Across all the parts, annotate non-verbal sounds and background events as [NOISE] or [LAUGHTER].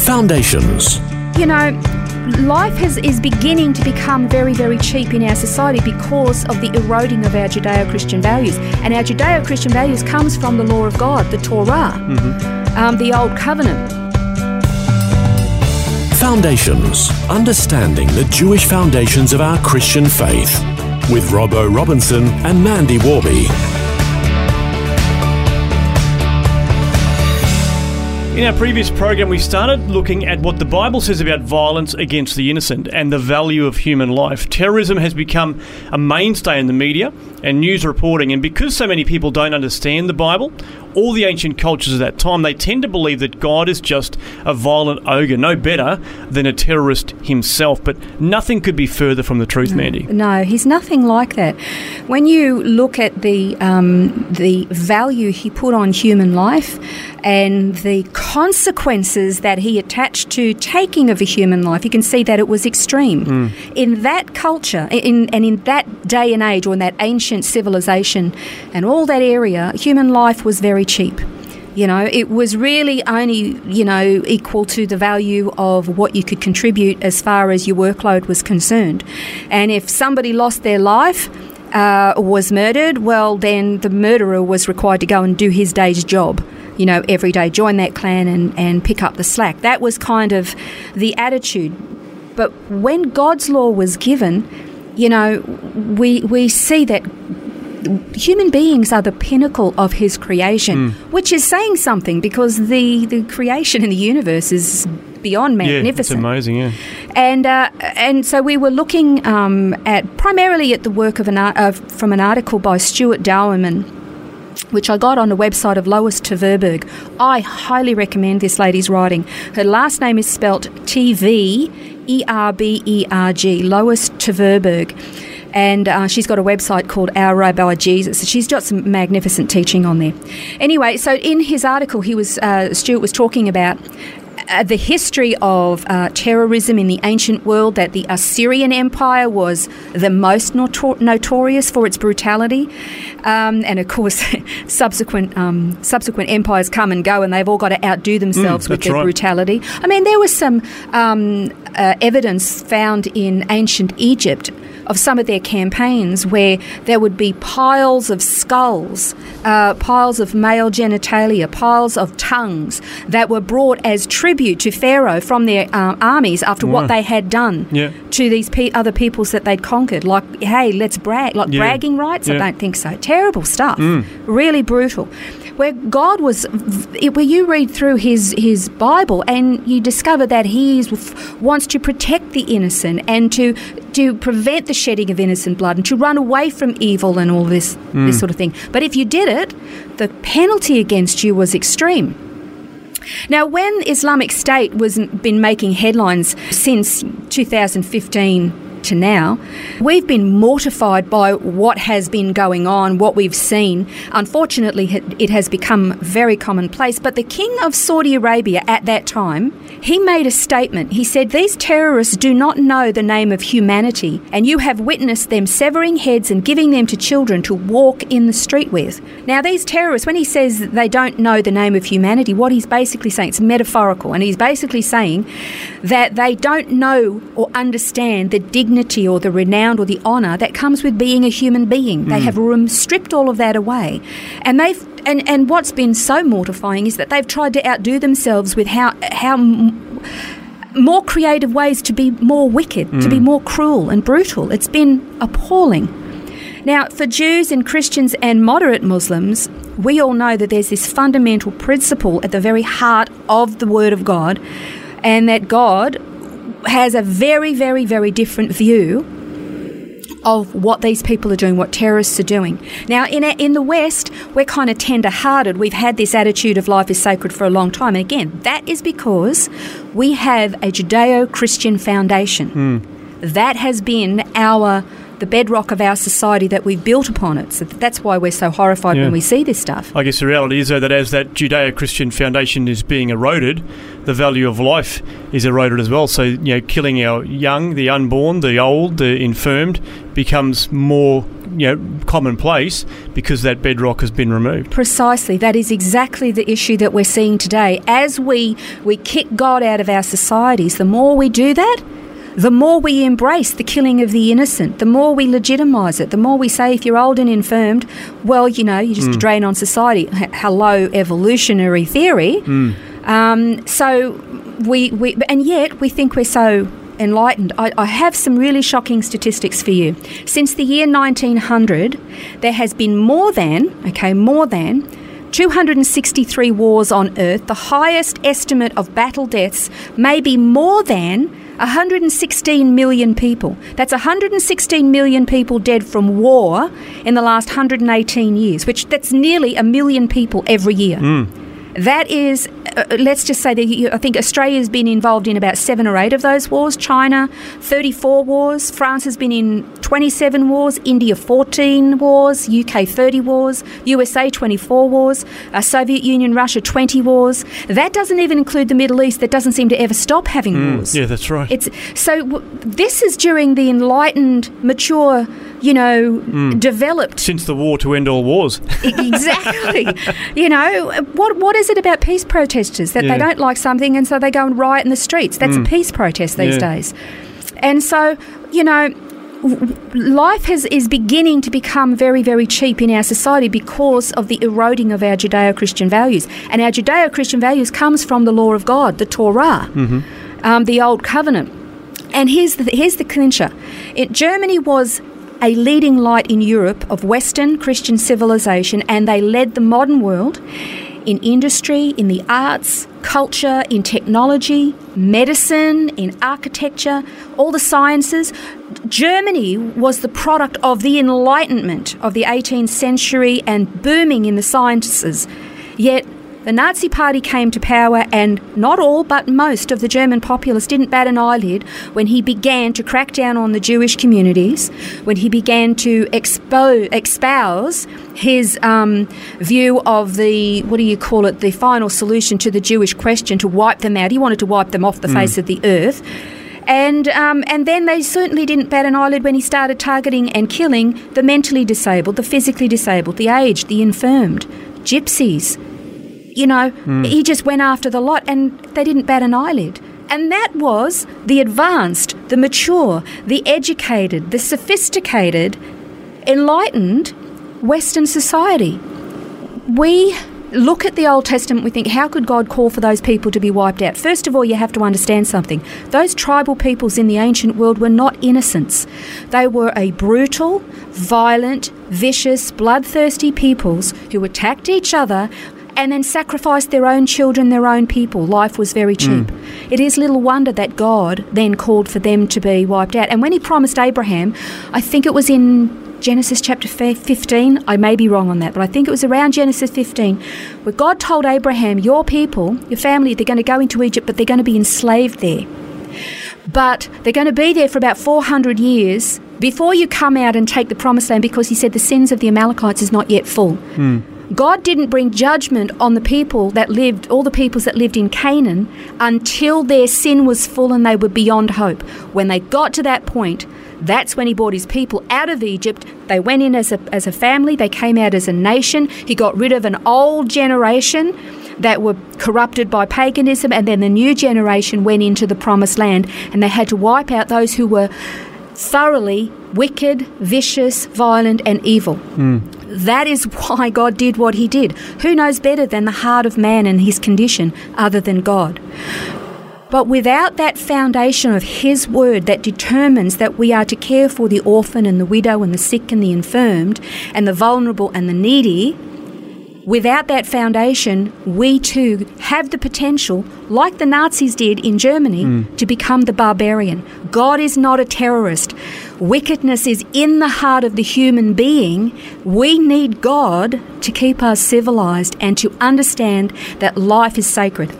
Foundations. You know, life has, is beginning to become very, very cheap in our society because of the eroding of our Judeo-Christian values. And our Judeo-Christian values comes from the law of God, the Torah, um, the Old Covenant. Foundations. Understanding the Jewish foundations of our Christian faith. With Robbo Robinson and Mandy Warby. In our previous program, we started looking at what the Bible says about violence against the innocent and the value of human life. Terrorism has become a mainstay in the media and news reporting, and because so many people don't understand the Bible, all the ancient cultures of that time, they tend to believe that God is just a violent ogre, no better than a terrorist himself. But nothing could be further from the truth, Mandy. No, he's nothing like that. When you look at the um, the value he put on human life and the consequences that he attached to taking of a human life, you can see that it was extreme. In that culture, in and in that day and age, or in that ancient civilization, and all that area, human life was very cheap. You know, it was really only, you know, equal to the value of what you could contribute as far as your workload was concerned. And if somebody lost their life, uh, was murdered, well, then the murderer was required to go and do his day's job, you know, every day, join that clan and, and pick up the slack. That was kind of the attitude. But when God's law was given, you know, we, we see that human beings are the pinnacle of his creation, which is saying something because the, the creation in the universe is beyond Yeah, it's amazing, yeah. And uh, and so we were looking um, at primarily at the work of an ar- uh, from an article by Stuart Dauermann, which I got on the website of Lois Tverberg. I highly recommend this lady's writing. Her last name is spelt T V E R B E R G. Lois Tverberg. And uh, she's got a website called Our Rabbi Jesus. She's got some magnificent teaching on there. Anyway, so in his article, he was uh, Stuart was talking about uh, the history of uh, terrorism in the ancient world, that the Assyrian Empire was the most notor- notorious for its brutality. Um, and of course, [LAUGHS] subsequent, um, subsequent empires come and go, and they've all got to outdo themselves with that's their right. brutality. I mean, there was some um, uh, evidence found in ancient Egypt of some of their campaigns where there would be piles of skulls, uh, piles of male genitalia, piles of tongues that were brought as tribute to Pharaoh from their um, armies after what they had done Yeah. to these pe- other peoples that they'd conquered. Like, hey, let's brag, like Yeah. bragging rights. I don't think so. Terrible stuff. Really brutal. Where God was, where you read through his his Bible and you discover that he wants to protect the innocent and to to prevent the shedding of innocent blood and to run away from evil and all this this hmm. sort of thing. But if you did it, the penalty against you was extreme. Now, when Islamic State was been making headlines since 2015 to now, we've been mortified by what has been going on, what we've seen. Unfortunately, it has become very commonplace. But the King of Saudi Arabia at that time, he made a statement. He said, These terrorists do not know the name of humanity, and you have witnessed them severing heads and giving them to children to walk in the street with. Now, these terrorists, when he says they don't know the name of humanity, what he's basically saying, it's metaphorical, and he's basically saying that they don't know or understand the dignity or the renown or the honour that comes with being a human being. They hmm. have rem- stripped all of that away. And they've and, and what's been so mortifying is that they've tried to outdo themselves with how how m- more creative ways to be more wicked, to be hmm. more cruel and brutal. It's been appalling. Now, for Jews and Christians and moderate Muslims, we all know that there's this fundamental principle at the very heart of the Word of God, and that God has a very, very, very different view of what these people are doing, what terrorists are doing. Now, in, a, in the West, we're kind of tender hearted. We've had this attitude of life is sacred for a long time. And again, that is because we have a Judeo Christian foundation. Hmm. That has been our. The bedrock of our society that we've built upon it. So that's why we're so horrified Yeah. when we see this stuff. I guess the reality is, though, that as that Judeo Christian foundation is being eroded, the value of life is eroded as well. So, you know, killing our young, the unborn, the old, the infirmed becomes more, you know, commonplace because that bedrock has been removed. Precisely. That is exactly the issue that we're seeing today. As we, we kick God out of our societies, the more we do that, the more we embrace the killing of the innocent, the more we legitimise it, the more we say, if you're old and infirmed, well, you know, you're just a drain on society. H- hello, evolutionary theory. Um, so we, we, and yet we think we're so enlightened. I, I have some really shocking statistics for you. Since the year 1900, there has been more than, okay, more than 263 wars on Earth. The highest estimate of battle deaths may be more than 116 million people. That's 116 million people dead from war in the last 118 years, which that's nearly a million people every year. Hmm. That is, uh, let's just say that I think Australia's been involved in about seven or eight of those wars. China, 34 wars. France has been in 27 wars. India, 14 wars. UK, 30 wars. USA, 24 wars. Uh, Soviet Union, Russia, 20 wars. That doesn't even include the Middle East that doesn't seem to ever stop having wars. Yeah, that's right. It's so. W- this is during the enlightened, mature, you know, hmm. developed Since the war to end all wars. exactly. [LAUGHS] you know, what what is it about peace protesters that Yeah. they don't like something and so they go and riot in the streets? That's a hmm. peace protest these Yeah. days. And so, you know, life has, is beginning to become very, very cheap in our society because of the eroding of our Judeo-Christian values. And our Judeo-Christian values comes from the law of God, the Torah, mm-hmm. um, the Old Covenant. And here's the, here's the clincher. It, Germany was a leading light in Europe of Western Christian civilization, and they led the modern world in industry, in the arts, culture, in technology, medicine, in architecture, all the sciences. Germany was the product of the Enlightenment of the 18th century and booming in the sciences. Yet the Nazi Party came to power, and not all, but most of the German populace didn't bat an eyelid when he began to crack down on the Jewish communities, when he began to expo- espouse his um, view of the, what do you call it, the final solution to the Jewish question to wipe them out. He wanted to wipe them off the face of the earth. And, um, and then they certainly didn't bat an eyelid when he started targeting and killing the mentally disabled, the physically disabled, the aged, the infirmed, gypsies. You know, hmm. he just went after the lot and they didn't bat an eyelid. And that was the advanced, the mature, the educated, the sophisticated, enlightened Western society. We look at the Old Testament, we think, how could God call for those people to be wiped out? First of all, you have to understand something. Those tribal peoples in the ancient world were not innocents. They were a brutal, violent, vicious, bloodthirsty peoples who attacked each other and then sacrificed their own children, their own people. Life was very hmm. cheap. It is little wonder that God then called for them to be wiped out. And when he promised Abraham, I think it was in Genesis chapter 15. I may be wrong on that, but I think it was around Genesis 15 where God told Abraham, Your people, your family, they're going to go into Egypt, but they're going to be enslaved there. But they're going to be there for about 400 years before you come out and take the promised land because he said the sins of the Amalekites is not yet full. Hmm. God didn't bring judgment on the people that lived, all the peoples that lived in Canaan, until their sin was full and they were beyond hope. When they got to that point, that's when he brought his people out of Egypt. They went in as a, as a family, they came out as a nation. He got rid of an old generation that were corrupted by paganism, and then the new generation went into the promised land, and they had to wipe out those who were thoroughly wicked, vicious, violent, and evil. Hmm. That is why God did what he did. Who knows better than the heart of man and his condition other than God? But without that foundation of His word that determines that we are to care for the orphan and the widow and the sick and the infirmed and the vulnerable and the needy, without that foundation, we too have the potential, like the Nazis did in Germany, mm. to become the barbarian. God is not a terrorist. Wickedness is in the heart of the human being, we need God to keep us civilized and to understand that life is sacred.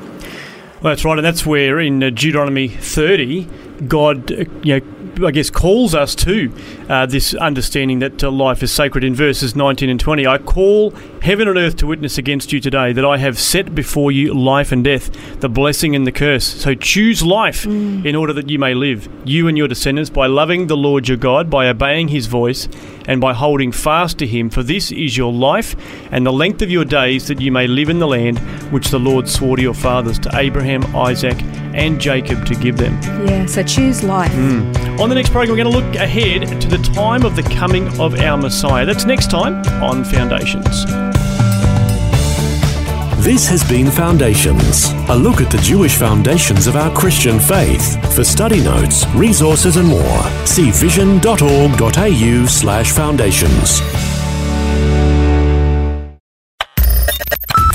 Well, that's right, and that's where in uh, Deuteronomy 30, God, uh, you know, I guess, calls us to uh, this understanding that uh, life is sacred. In verses 19 and 20, I call heaven and earth to witness against you today that I have set before you life and death, the blessing and the curse. So choose life mm. in order that you may live, you and your descendants, by loving the Lord your God, by obeying his voice, and by holding fast to him. For this is your life and the length of your days, that you may live in the land which the Lord swore to your fathers, to Abraham, Isaac, and Jacob to give them. Yeah, so choose life. Mm. On the next program, we're going to look ahead to the time of the coming of our Messiah. That's next time on Foundations. This has been Foundations, a look at the Jewish foundations of our Christian faith. For study notes, resources, and more, see vision.org.au slash foundations.